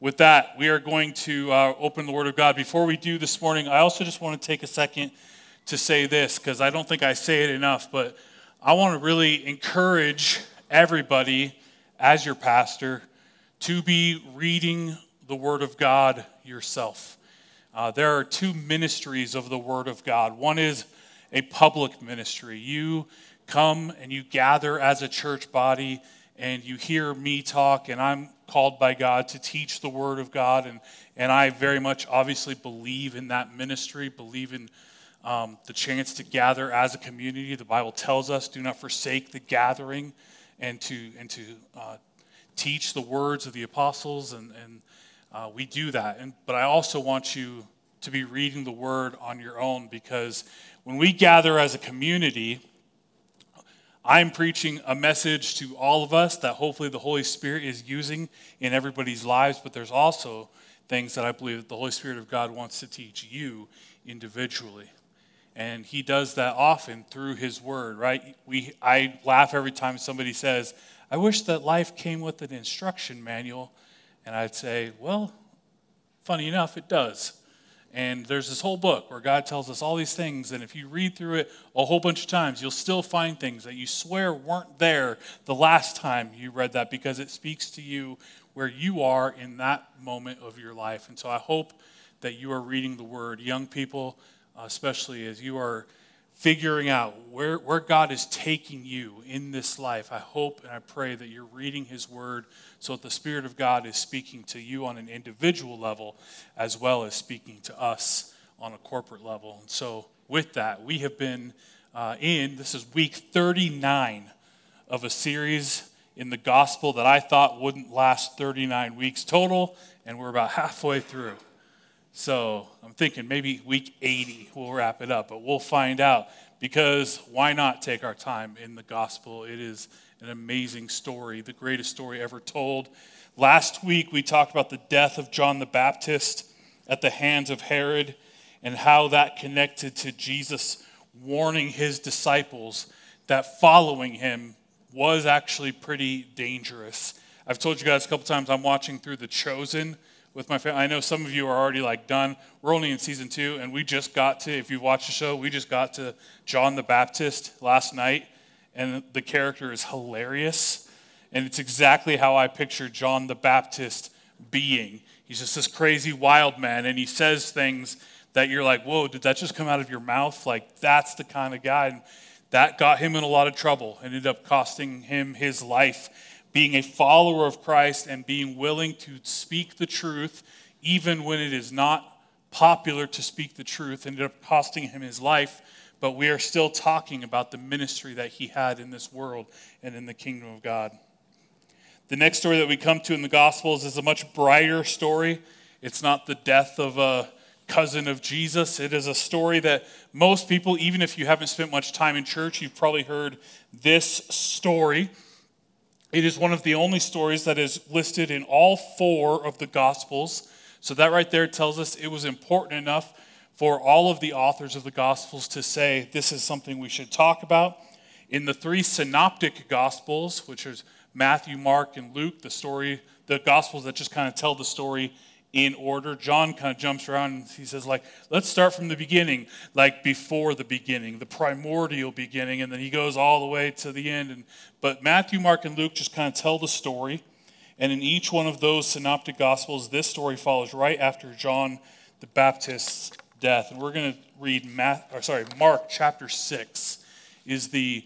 with that, we are going to uh, open the Word of God. Before we do this morning, I also just want to take a second to say this because I don't think I say it enough, but I want to really encourage everybody as your pastor to be reading the Word of God yourself. Uh, there are two ministries of the Word of God. One is a public ministry. You come and you gather as a church body and you hear me talk, and I'm called by God to teach the Word of God. And, and I very much obviously believe in that ministry, believe in um, the chance to gather as a community. The Bible tells us, do not forsake the gathering and to, and to uh, teach the words of the apostles. And, and uh, we do that. And, but I also want you to be reading the Word on your own because when we gather as a community, I'm preaching a message to all of us that hopefully the Holy Spirit is using in everybody's lives, but there's also things that I believe that the Holy Spirit of God wants to teach you individually. And he does that often through his word, right? We, I laugh every time somebody says, I wish that life came with an instruction manual. And I'd say, well, funny enough, it does. And there's this whole book where God tells us all these things. And if you read through it a whole bunch of times, you'll still find things that you swear weren't there the last time you read that because it speaks to you where you are in that moment of your life. And so I hope that you are reading the word. Young people, uh, especially as you are figuring out where, where God is taking you in this life. I hope and I pray that you're reading His Word so that the Spirit of God is speaking to you on an individual level as well as speaking to us on a corporate level. And so, with that, we have been uh, in, this is week 39 of a series in the gospel that I thought wouldn't last 39 weeks total, and we're about halfway through. So I'm thinking maybe week 80 we'll wrap it up, but we'll find out because why not take our time in the gospel? It is an amazing story, the greatest story ever told. Last week we talked about the death of John the Baptist at the hands of Herod and how that connected to Jesus warning his disciples that following him was actually pretty dangerous. I've told you guys a couple times I'm watching through The Chosen with my family. I know some of you are already like done. We're only in season two, and we just got to, if you watch the show, we just got to John the Baptist last night, and the character is hilarious. And it's exactly how I picture John the Baptist being. He's just this crazy wild man, and he says things that you're like, whoa, did that just come out of your mouth? Like, that's the kind of guy. And that got him in a lot of trouble, ended up costing him his life being a follower of Christ and being willing to speak the truth, even when it is not popular to speak the truth, ended up costing him his life. But we are still talking about the ministry that he had in this world and in the kingdom of God. The next story that we come to in the Gospels is a much brighter story. It's not the death of a cousin of Jesus. It is a story that most people, even if you haven't spent much time in church, you've probably heard this story. It is one of the only stories that is listed in all four of the Gospels. So, that right there tells us it was important enough for all of the authors of the Gospels to say this is something we should talk about. In the three synoptic Gospels, which is Matthew, Mark, and Luke, the story, the Gospels that just kind of tell the story in order. John kind of jumps around and he says, like, let's start from the beginning, like before the beginning, the primordial beginning, and then he goes all the way to the end. And but Matthew, Mark, and Luke just kind of tell the story. And in each one of those synoptic gospels, this story follows right after John the Baptist's death. And we're going to read Matt, or sorry, Mark chapter 6 is the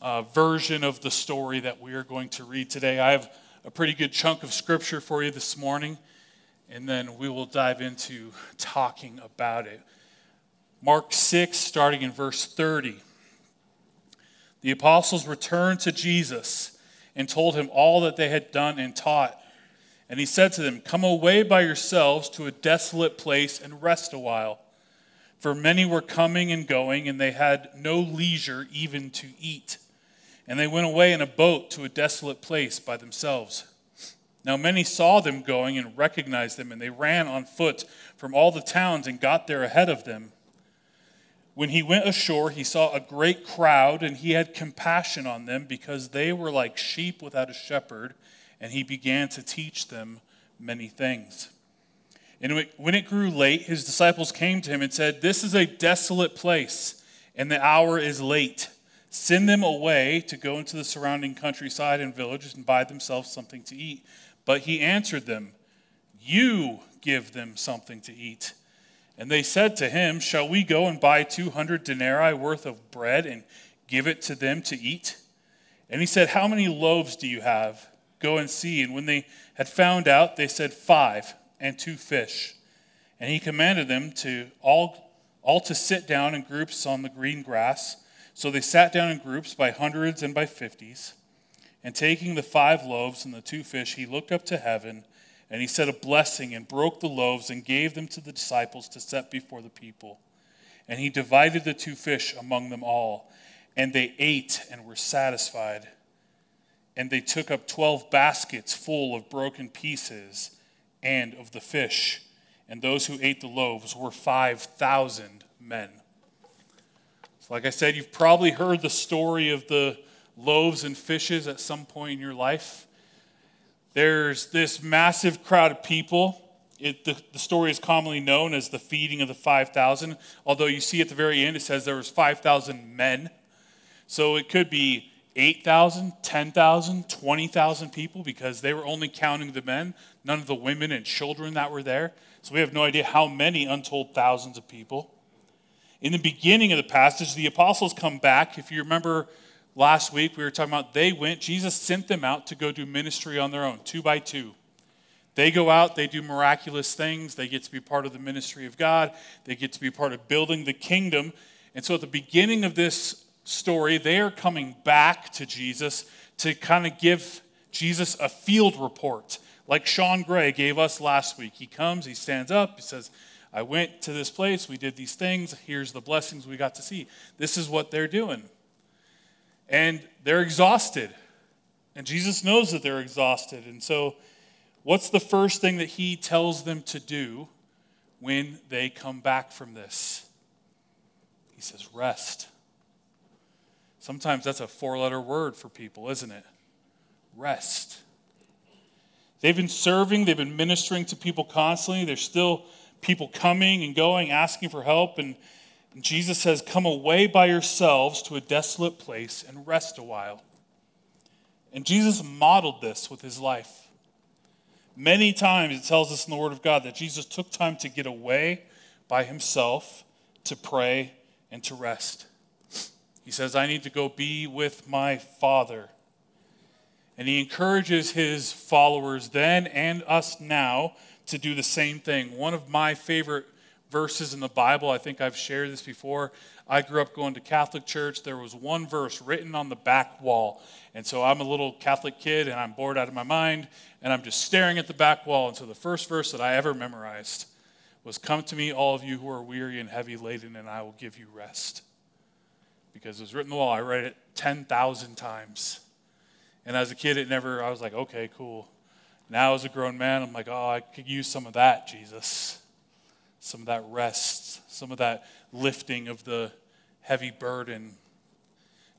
uh, version of the story that we are going to read today. I have a pretty good chunk of scripture for you this morning and then we will dive into talking about it. Mark 6, starting in verse 30. The apostles returned to Jesus and told him all that they had done and taught. And he said to them, Come away by yourselves to a desolate place and rest a while. For many were coming and going, and they had no leisure even to eat. And they went away in a boat to a desolate place by themselves. Now many saw them going and recognized them, and they ran on foot from all the towns and got there ahead of them. When he went ashore, he saw a great crowd, and he had compassion on them because they were like sheep without a shepherd, and he began to teach them many things. And when it grew late, his disciples came to him and said, This is a desolate place, and the hour is late. Send them away to go into the surrounding countryside and villages and buy themselves something to eat. But he answered them, You give them something to eat. And they said to him, Shall we go and buy 200 denarii worth of bread and give it to them to eat? And he said, How many loaves do you have? Go and see. And when they had found out, they said, Five and two fish. And he commanded them to all, all to sit down in groups on the green grass. So they sat down in groups by hundreds and by fifties. And taking the five loaves and the two fish, he looked up to heaven and he said a blessing and broke the loaves and gave them to the disciples to set before the people. And he divided the two fish among them all. And they ate and were satisfied. And they took up 12 baskets full of broken pieces and of the fish. And those who ate the loaves were 5,000 men. So, like I said, you've probably heard the story of the loaves and fishes at some point in your life. There's this massive crowd of people. It, the, the story is commonly known as the feeding of the 5,000, although you see at the very end it says there was 5,000 men. So it could be 8,000, 10,000, 20,000 people because they were only counting the men, none of the women and children that were there. So we have no idea how many untold thousands of people. In the beginning of the passage, the apostles come back. If you remember last week we were talking about they went, Jesus sent them out to go do ministry on their own, two by two. They go out, they do miraculous things, they get to be part of the ministry of God, they get to be part of building the kingdom. And so at the beginning of this story, they are coming back to Jesus to kind of give Jesus a field report, like Sean Gray gave us last week. He comes, he stands up, he says, I went to this place, we did these things, here's the blessings we got to see. This is what they're doing and they're exhausted. And Jesus knows that they're exhausted. And so, what's the first thing that he tells them to do when they come back from this? He says, rest. Sometimes that's a four letter word for people, isn't it? Rest. They've been serving, they've been ministering to people constantly. There's still people coming and going, asking for help. And Jesus says, Come away by yourselves to a desolate place and rest a while. And Jesus modeled this with his life. Many times it tells us in the Word of God that Jesus took time to get away by himself to pray and to rest. He says, I need to go be with my Father. And he encourages his followers then and us now to do the same thing. One of my favorite verses in the Bible. I think I've shared this before. I grew up going to Catholic church. There was one verse written on the back wall. And so I'm a little Catholic kid and I'm bored out of my mind and I'm just staring at the back wall. And so the first verse that I ever memorized was Come to me, all of you who are weary and heavy laden, and I will give you rest. Because it was written on the wall. I read it 10,000 times. And as a kid, it never, I was like, okay, cool. Now as a grown man, I'm like, oh, I could use some of that, Jesus some of that rest, some of that lifting of the heavy burden.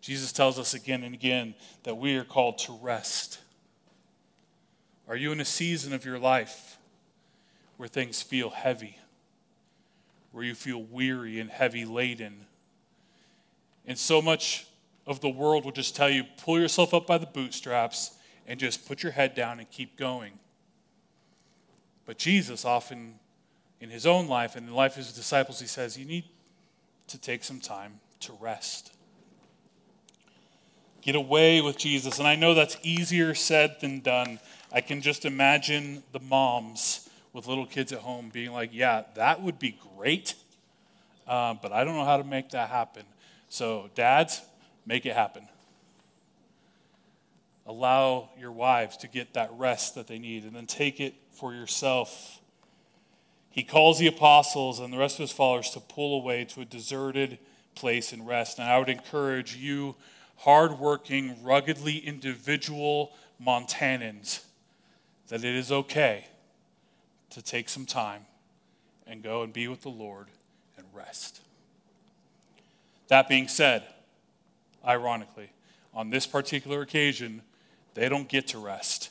Jesus tells us again and again that we are called to rest. Are you in a season of your life where things feel heavy, where you feel weary and heavy laden? And so much of the world will just tell you pull yourself up by the bootstraps and just put your head down and keep going. But Jesus often in his own life and in the life of his disciples, he says, You need to take some time to rest. Get away with Jesus. And I know that's easier said than done. I can just imagine the moms with little kids at home being like, Yeah, that would be great, uh, but I don't know how to make that happen. So, dads, make it happen. Allow your wives to get that rest that they need and then take it for yourself he calls the apostles and the rest of his followers to pull away to a deserted place and rest. And I would encourage you, hardworking, ruggedly individual Montanans, that it is okay to take some time and go and be with the Lord and rest. That being said, ironically, on this particular occasion, they don't get to rest.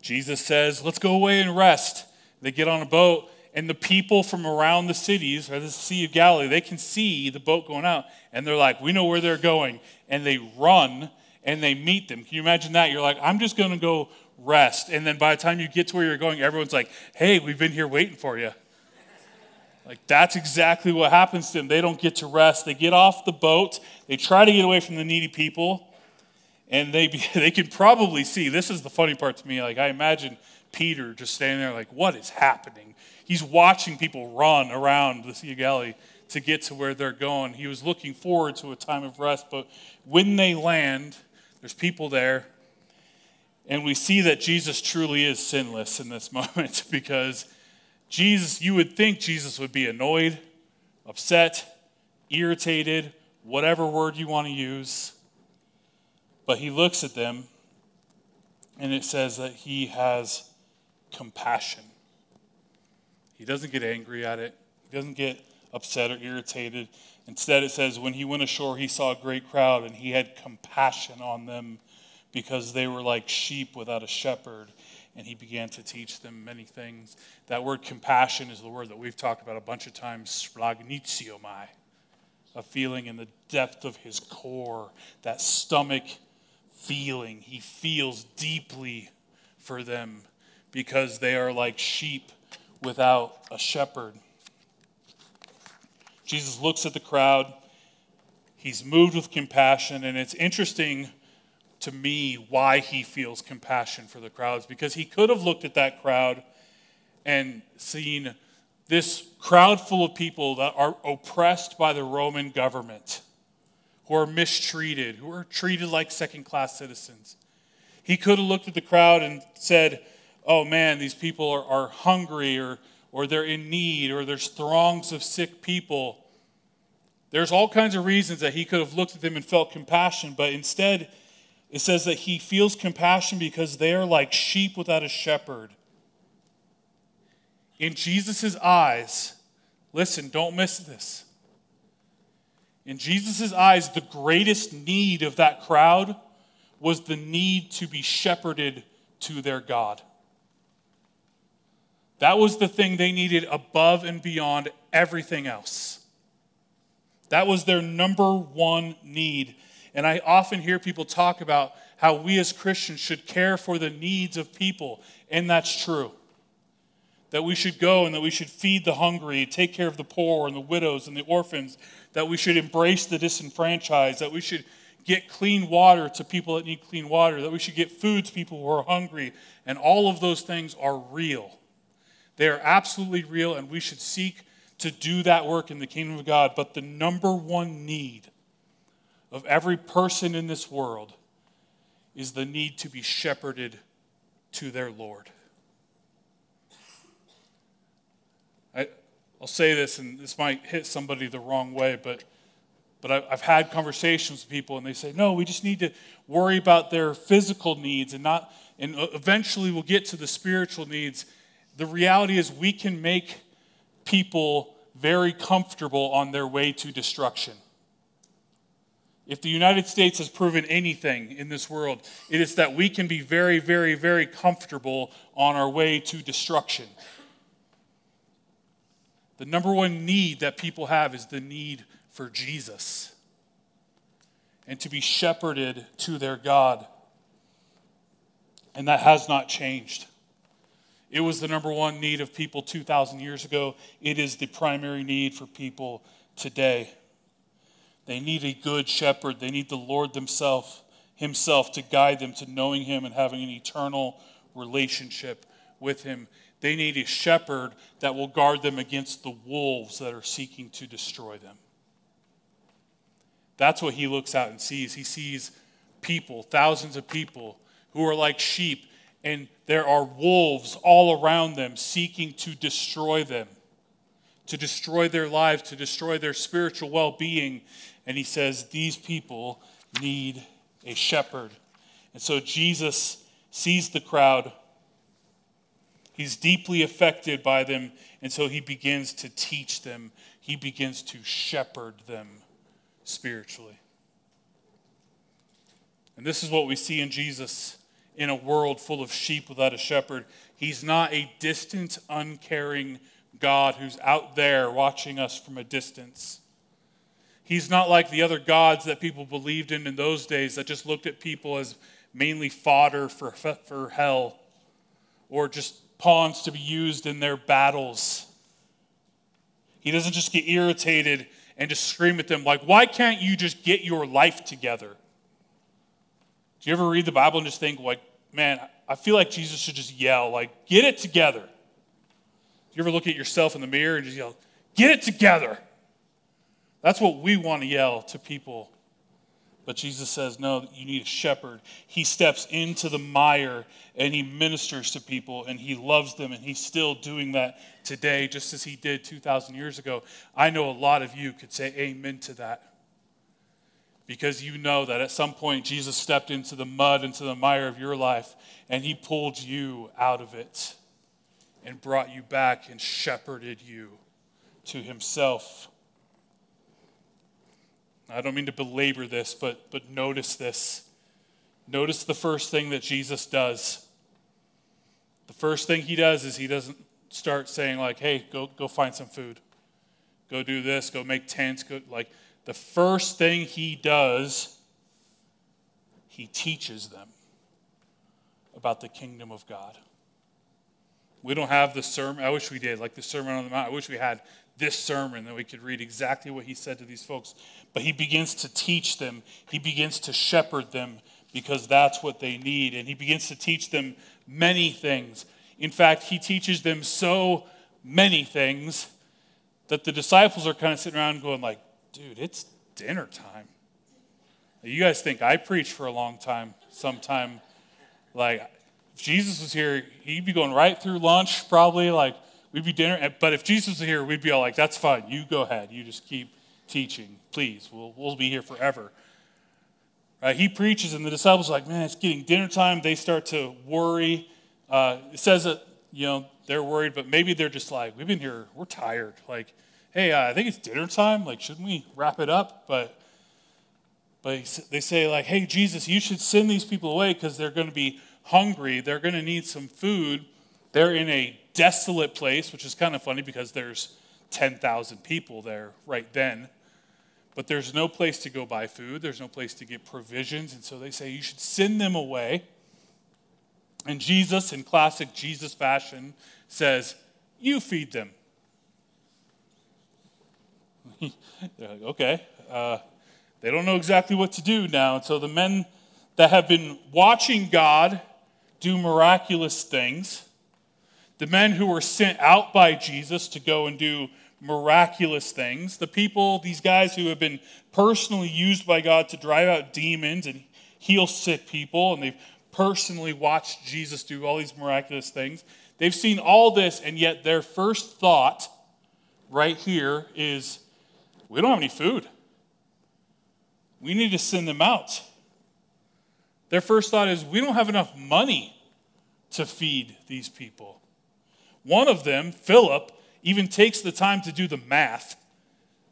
Jesus says, Let's go away and rest. They get on a boat, and the people from around the cities, or the Sea of Galilee, they can see the boat going out, and they're like, We know where they're going. And they run and they meet them. Can you imagine that? You're like, I'm just going to go rest. And then by the time you get to where you're going, everyone's like, Hey, we've been here waiting for you. Like, that's exactly what happens to them. They don't get to rest. They get off the boat, they try to get away from the needy people, and they, they can probably see. This is the funny part to me. Like, I imagine Peter just standing there, like, what is happening? He's watching people run around the Sea of Galilee to get to where they're going. He was looking forward to a time of rest, but when they land, there's people there, and we see that Jesus truly is sinless in this moment because Jesus, you would think Jesus would be annoyed, upset, irritated, whatever word you want to use. But he looks at them and it says that he has compassion. He doesn't get angry at it, he doesn't get upset or irritated. Instead, it says, when he went ashore, he saw a great crowd and he had compassion on them because they were like sheep without a shepherd and he began to teach them many things. That word compassion is the word that we've talked about a bunch of times, splanchnizomai, a feeling in the depth of his core, that stomach feeling. He feels deeply for them because they are like sheep without a shepherd. Jesus looks at the crowd. He's moved with compassion, and it's interesting to me why he feels compassion for the crowds because he could have looked at that crowd and seen this crowd full of people that are oppressed by the Roman government, who are mistreated, who are treated like second class citizens. He could have looked at the crowd and said, Oh man, these people are, are hungry or, or they're in need or there's throngs of sick people. There's all kinds of reasons that he could have looked at them and felt compassion, but instead, it says that he feels compassion because they are like sheep without a shepherd. In Jesus' eyes, listen, don't miss this. In Jesus' eyes, the greatest need of that crowd was the need to be shepherded to their God. That was the thing they needed above and beyond everything else. That was their number one need. And I often hear people talk about how we as Christians should care for the needs of people, and that's true. That we should go and that we should feed the hungry, take care of the poor and the widows and the orphans, that we should embrace the disenfranchised, that we should get clean water to people that need clean water, that we should get food to people who are hungry, and all of those things are real. They are absolutely real, and we should seek to do that work in the kingdom of God. But the number one need of every person in this world is the need to be shepherded to their Lord. I, will say this, and this might hit somebody the wrong way, but, but I've had conversations with people, and they say, no, we just need to worry about their physical needs and not, and uh, eventually we'll get to the spiritual needs. The reality is, we can make people very comfortable on their way to destruction. If the United States has proven anything in this world, it is that we can be very, very, very comfortable on our way to destruction. The number one need that people have is the need for Jesus and to be shepherded to their God. And that has not changed. It was the number one need of people 2,000 years ago. It is the primary need for people today. They need a good shepherd. They need the Lord themselves, himself to guide them to knowing him and having an eternal relationship with him. They need a shepherd that will guard them against the wolves that are seeking to destroy them. That's what he looks out and sees. He sees people, thousands of people who are like sheep, and there are wolves all around them seeking to destroy them, to destroy their lives, to destroy their spiritual well being and he says, These people need a shepherd. And so Jesus sees the crowd. He's deeply affected by them, and so he begins to teach them. He begins to shepherd them spiritually. And this is what we see in Jesus in a world full of sheep without a shepherd. He's not a distant, uncaring God who's out there watching us from a distance. He's not like the other gods that people believed in in those days that just looked at people as mainly fodder for, for hell or just pawns to be used in their battles. He doesn't just get irritated and just scream at them, like, why can't you just get your life together? Do you ever read the Bible and just think, like, man, I feel like Jesus should just yell, like, get it together? Do you ever look at yourself in the mirror and just yell, get it together? That's what we want to yell to people. But Jesus says, no, you need a shepherd. He steps into the mire and he ministers to people and he loves them and he's still doing that today just as he did 2,000 years ago. I know a lot of you could say amen to that because you know that at some point Jesus stepped into the mud, into the mire of your life, and he pulled you out of it and brought you back and shepherded you to himself. I don't mean to belabor this, but, but notice this. Notice the first thing that Jesus does. The first thing he does is he doesn't start saying, like, hey, go, go find some food. Go do this, go make tents, go like the first thing he does, he teaches them about the kingdom of God. We don't have the sermon. I wish we did, like the Sermon on the Mount. I wish we had this sermon that we could read exactly what he said to these folks. But he begins to teach them, he begins to shepherd them because that's what they need. And he begins to teach them many things. In fact, he teaches them so many things that the disciples are kind of sitting around going like, dude, it's dinner time. You guys think I preach for a long time sometime. Like, if Jesus was here, he'd be going right through lunch, probably. Like, we'd be dinner. But if Jesus was here, we'd be all like, that's fine. You go ahead. You just keep teaching. Please. We'll, we'll be here forever. Right? He preaches, and the disciples are like, man, it's getting dinner time. They start to worry. Uh, it says that, you know, they're worried, but maybe they're just like, we've been here, we're tired. Like, hey, uh, I think it's dinner time. Like, shouldn't we wrap it up? But, but they say, like, hey, Jesus, you should send these people away because they're going to be hungry. They're going to need some food. They're in a desolate place, which is kind of funny because there's 10,000 people there right then. But there's no place to go buy food, there's no place to get provisions. And so they say, you should send them away. And Jesus, in classic Jesus fashion, says, You feed them. They're like, okay. Uh, they don't know exactly what to do now. And so the men that have been watching God do miraculous things, the men who were sent out by Jesus to go and do miraculous things, the people, these guys who have been personally used by God to drive out demons and heal sick people, and they've personally watched Jesus do all these miraculous things. They've seen all this, and yet their first thought right here is we don't have any food. We need to send them out. Their first thought is we don't have enough money to feed these people. One of them, Philip, even takes the time to do the math.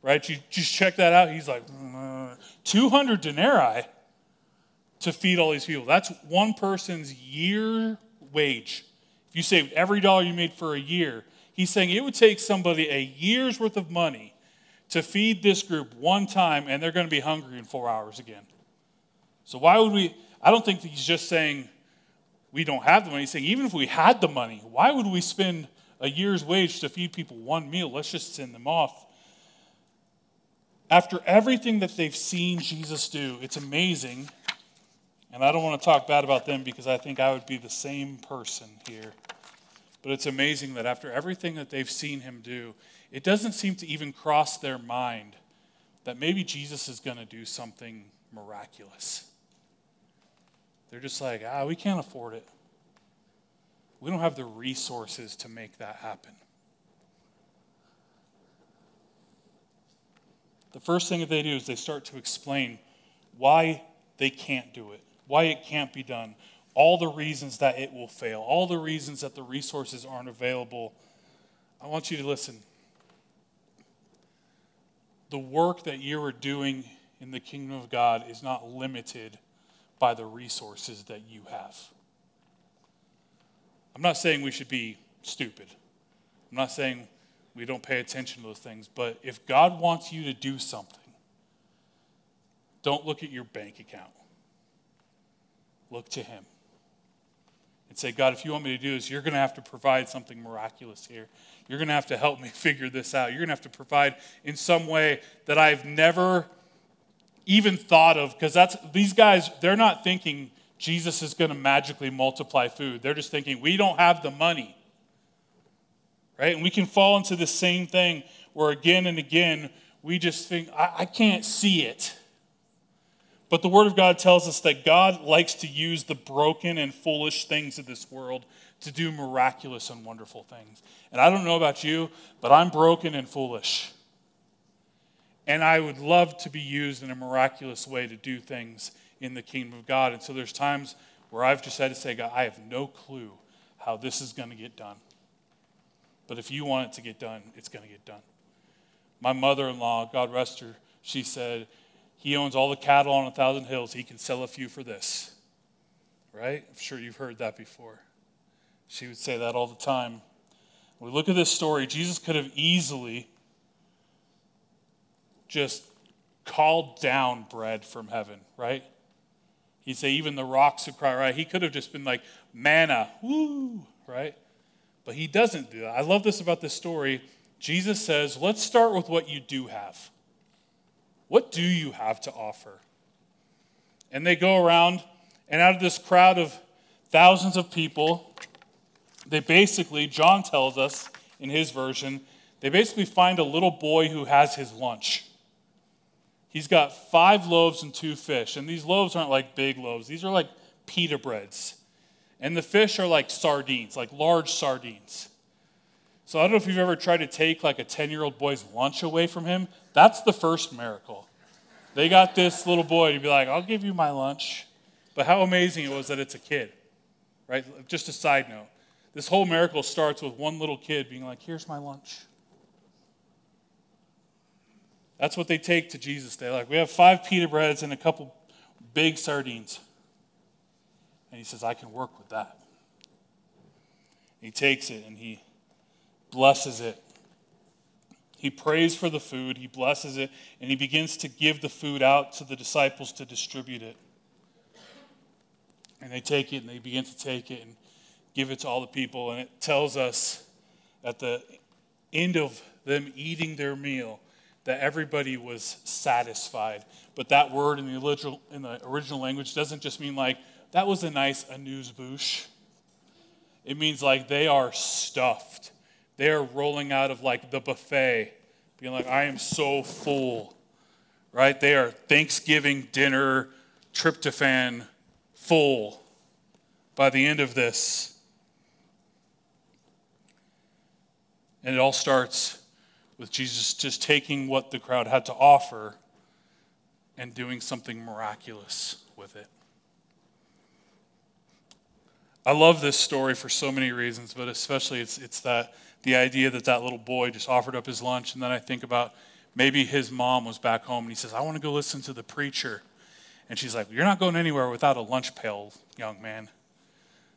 Right? You just check that out. He's like, mm, 200 denarii to feed all these people. That's one person's year wage. If you saved every dollar you made for a year, he's saying it would take somebody a year's worth of money to feed this group one time and they're going to be hungry in four hours again. So, why would we? I don't think he's just saying we don't have the money. He's saying even if we had the money, why would we spend a year's wage to feed people one meal? Let's just send them off. After everything that they've seen Jesus do, it's amazing. And I don't want to talk bad about them because I think I would be the same person here. But it's amazing that after everything that they've seen him do, it doesn't seem to even cross their mind that maybe Jesus is going to do something miraculous. They're just like, ah, we can't afford it. We don't have the resources to make that happen. The first thing that they do is they start to explain why they can't do it, why it can't be done, all the reasons that it will fail, all the reasons that the resources aren't available. I want you to listen the work that you are doing in the kingdom of God is not limited by the resources that you have. I'm not saying we should be stupid. I'm not saying we don't pay attention to those things. But if God wants you to do something, don't look at your bank account. Look to Him. And say, God, if you want me to do this, you're going to have to provide something miraculous here. You're going to have to help me figure this out. You're going to have to provide in some way that I've never even thought of because that's these guys they're not thinking Jesus is going to magically multiply food. They're just thinking we don't have the money. Right? And we can fall into the same thing where again and again we just think I, I can't see it. But the Word of God tells us that God likes to use the broken and foolish things of this world to do miraculous and wonderful things. And I don't know about you, but I'm broken and foolish. And I would love to be used in a miraculous way to do things in the kingdom of God. And so there's times where I've just had to say, God, I have no clue how this is going to get done. But if you want it to get done, it's going to get done. My mother in law, God rest her, she said, He owns all the cattle on a thousand hills. He can sell a few for this. Right? I'm sure you've heard that before. She would say that all the time. When we look at this story, Jesus could have easily just called down bread from heaven, right? He'd say, even the rocks would cry, right? He could have just been like, manna, woo, right? But he doesn't do that. I love this about this story. Jesus says, let's start with what you do have. What do you have to offer? And they go around, and out of this crowd of thousands of people, they basically, John tells us in his version, they basically find a little boy who has his lunch. He's got five loaves and two fish. And these loaves aren't like big loaves, these are like pita breads. And the fish are like sardines, like large sardines. So I don't know if you've ever tried to take like a 10 year old boy's lunch away from him. That's the first miracle. They got this little boy to be like, I'll give you my lunch. But how amazing it was that it's a kid, right? Just a side note. This whole miracle starts with one little kid being like, Here's my lunch. That's what they take to Jesus. They're like, we have five pita breads and a couple big sardines. And he says, I can work with that. He takes it and he blesses it. He prays for the food, he blesses it, and he begins to give the food out to the disciples to distribute it. And they take it and they begin to take it and give it to all the people. And it tells us at the end of them eating their meal that everybody was satisfied. But that word in the original, in the original language doesn't just mean like, that was a nice amuse bouche. It means like they are stuffed. They are rolling out of like the buffet, being like, I am so full, right? They are Thanksgiving dinner, tryptophan full by the end of this. And it all starts with Jesus just taking what the crowd had to offer and doing something miraculous with it. I love this story for so many reasons, but especially it's, it's that the idea that that little boy just offered up his lunch. And then I think about maybe his mom was back home and he says, I want to go listen to the preacher. And she's like, You're not going anywhere without a lunch pail, young man.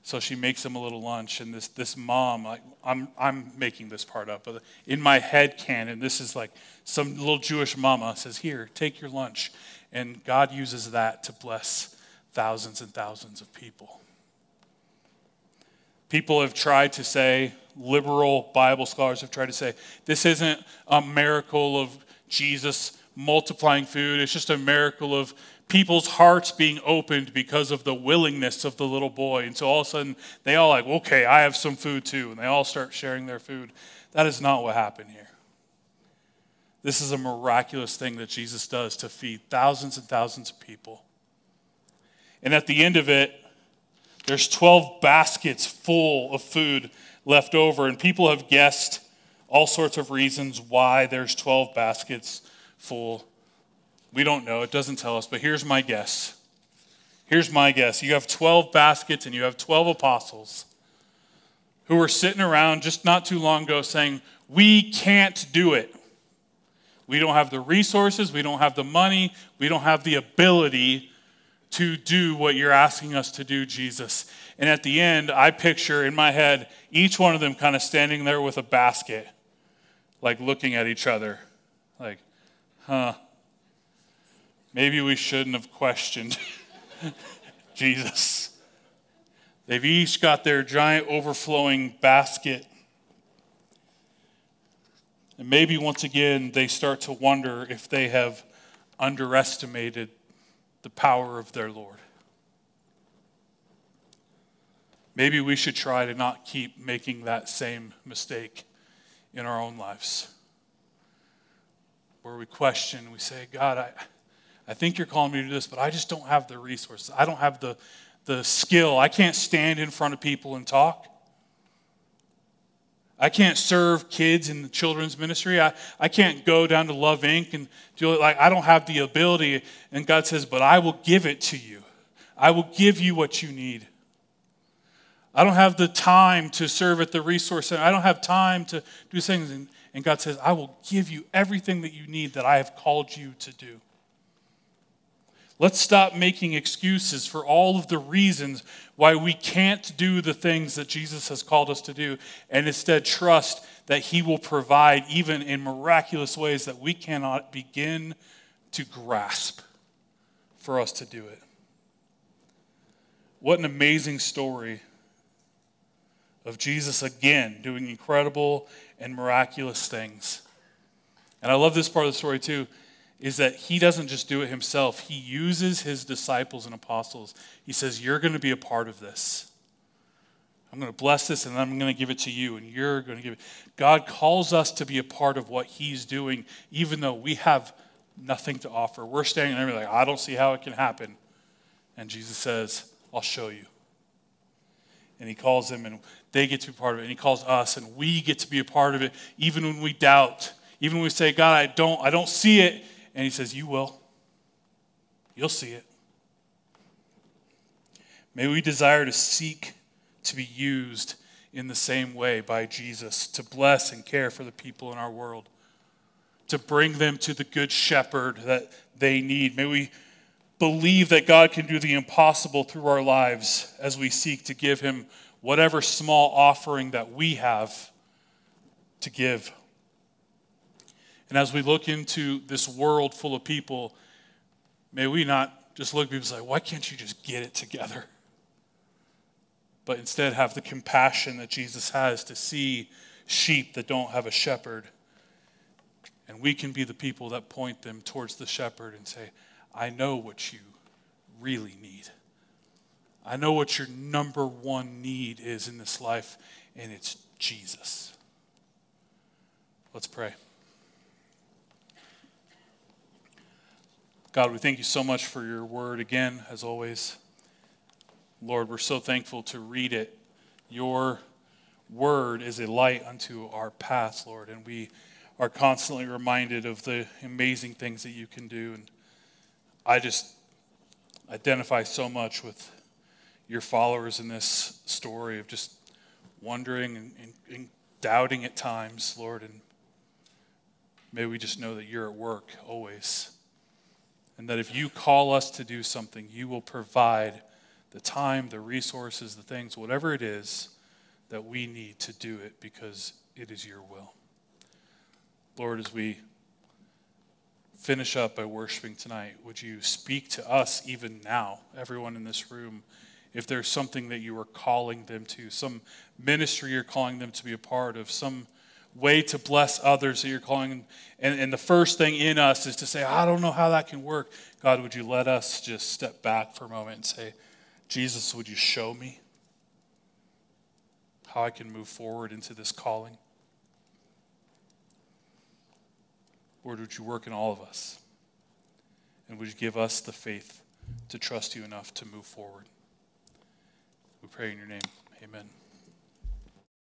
So she makes him a little lunch, and this, this mom, like, I'm, I'm making this part up, but in my head canon, this is like some little Jewish mama says, Here, take your lunch. And God uses that to bless thousands and thousands of people. People have tried to say, liberal Bible scholars have tried to say, this isn't a miracle of Jesus multiplying food, it's just a miracle of people's hearts being opened because of the willingness of the little boy. And so all of a sudden, they all like, okay, I have some food too. And they all start sharing their food. That is not what happened here. This is a miraculous thing that Jesus does to feed thousands and thousands of people. And at the end of it, there's 12 baskets full of food left over. And people have guessed all sorts of reasons why there's 12 baskets full we don't know, it doesn't tell us, but here's my guess. Here's my guess. You have 12 baskets and you have 12 apostles who were sitting around just not too long ago saying, We can't do it. We don't have the resources, we don't have the money, we don't have the ability to do what you're asking us to do, Jesus. And at the end, I picture in my head each one of them kind of standing there with a basket, like looking at each other, like, huh, maybe we shouldn't have questioned Jesus. They've each got their giant overflowing basket. And maybe once again, they start to wonder if they have underestimated the power of their Lord. Maybe we should try to not keep making that same mistake in our own lives. Where we question, we say, God, I, I think you're calling me to do this, but I just don't have the resources. I don't have the, the skill. I can't stand in front of people and talk. I can't serve kids in the children's ministry. I, I can't go down to Love Inc. and do it like I don't have the ability. And God says, But I will give it to you. I will give you what you need. I don't have the time to serve at the resource center. I don't have time to do things. And, and God says, I will give you everything that you need that I have called you to do. Let's stop making excuses for all of the reasons why we can't do the things that Jesus has called us to do, and instead trust that He will provide, even in miraculous ways that we cannot begin to grasp for us to do it. What an amazing story of Jesus again doing incredible and miraculous things. And I love this part of the story too is that he doesn't just do it himself, he uses his disciples and apostles. He says, You're going to be a part of this. I'm going to bless this and I'm going to give it to you, and you're going to give it. God calls us to be a part of what he's doing, even though we have nothing to offer. We're standing there like, I don't see how it can happen. And Jesus says, I'll show you. And he calls them, and they get to be part of it. And he calls us, and we get to be a part of it, even when we doubt, even when we say, God, I don't, I don't see it and he says, You will. You'll see it. May we desire to seek to be used in the same way by Jesus, to bless and care for the people in our world, to bring them to the good shepherd that they need. May we believe that God can do the impossible through our lives as we seek to give him whatever small offering that we have to give. And as we look into this world full of people, may we not just look at people and say, why can't you just get it together? But instead have the compassion that Jesus has to see sheep that don't have a shepherd. And we can be the people that point them towards the shepherd and say, I know what you really need. I know what your number one need is in this life, and it's Jesus. Let's pray. God, we thank you so much for your word again, as always. Lord, we're so thankful to read it. Your word is a light unto our path, Lord, and we are constantly reminded of the amazing things that you can do. And I just identify so much with your followers in this story of just wondering and, and, and doubting at times, Lord. And may we just know that you're at work always. And that if you call us to do something, you will provide the time, the resources, the things, whatever it is that we need to do it because it is your will. Lord, as we finish up by worshiping tonight, would you speak to us even now, everyone in this room, if there's something that you are calling them to, some ministry you're calling them to be a part of, some way to bless others that you're calling. And, and the first thing in us is to say, I don't know how that can work. God, would you let us just step back for a moment and say, Jesus, would you show me how I can move forward into this calling? Lord, would you work in all of us? And would you give us the faith to trust you enough to move forward? We pray in your name. Amen.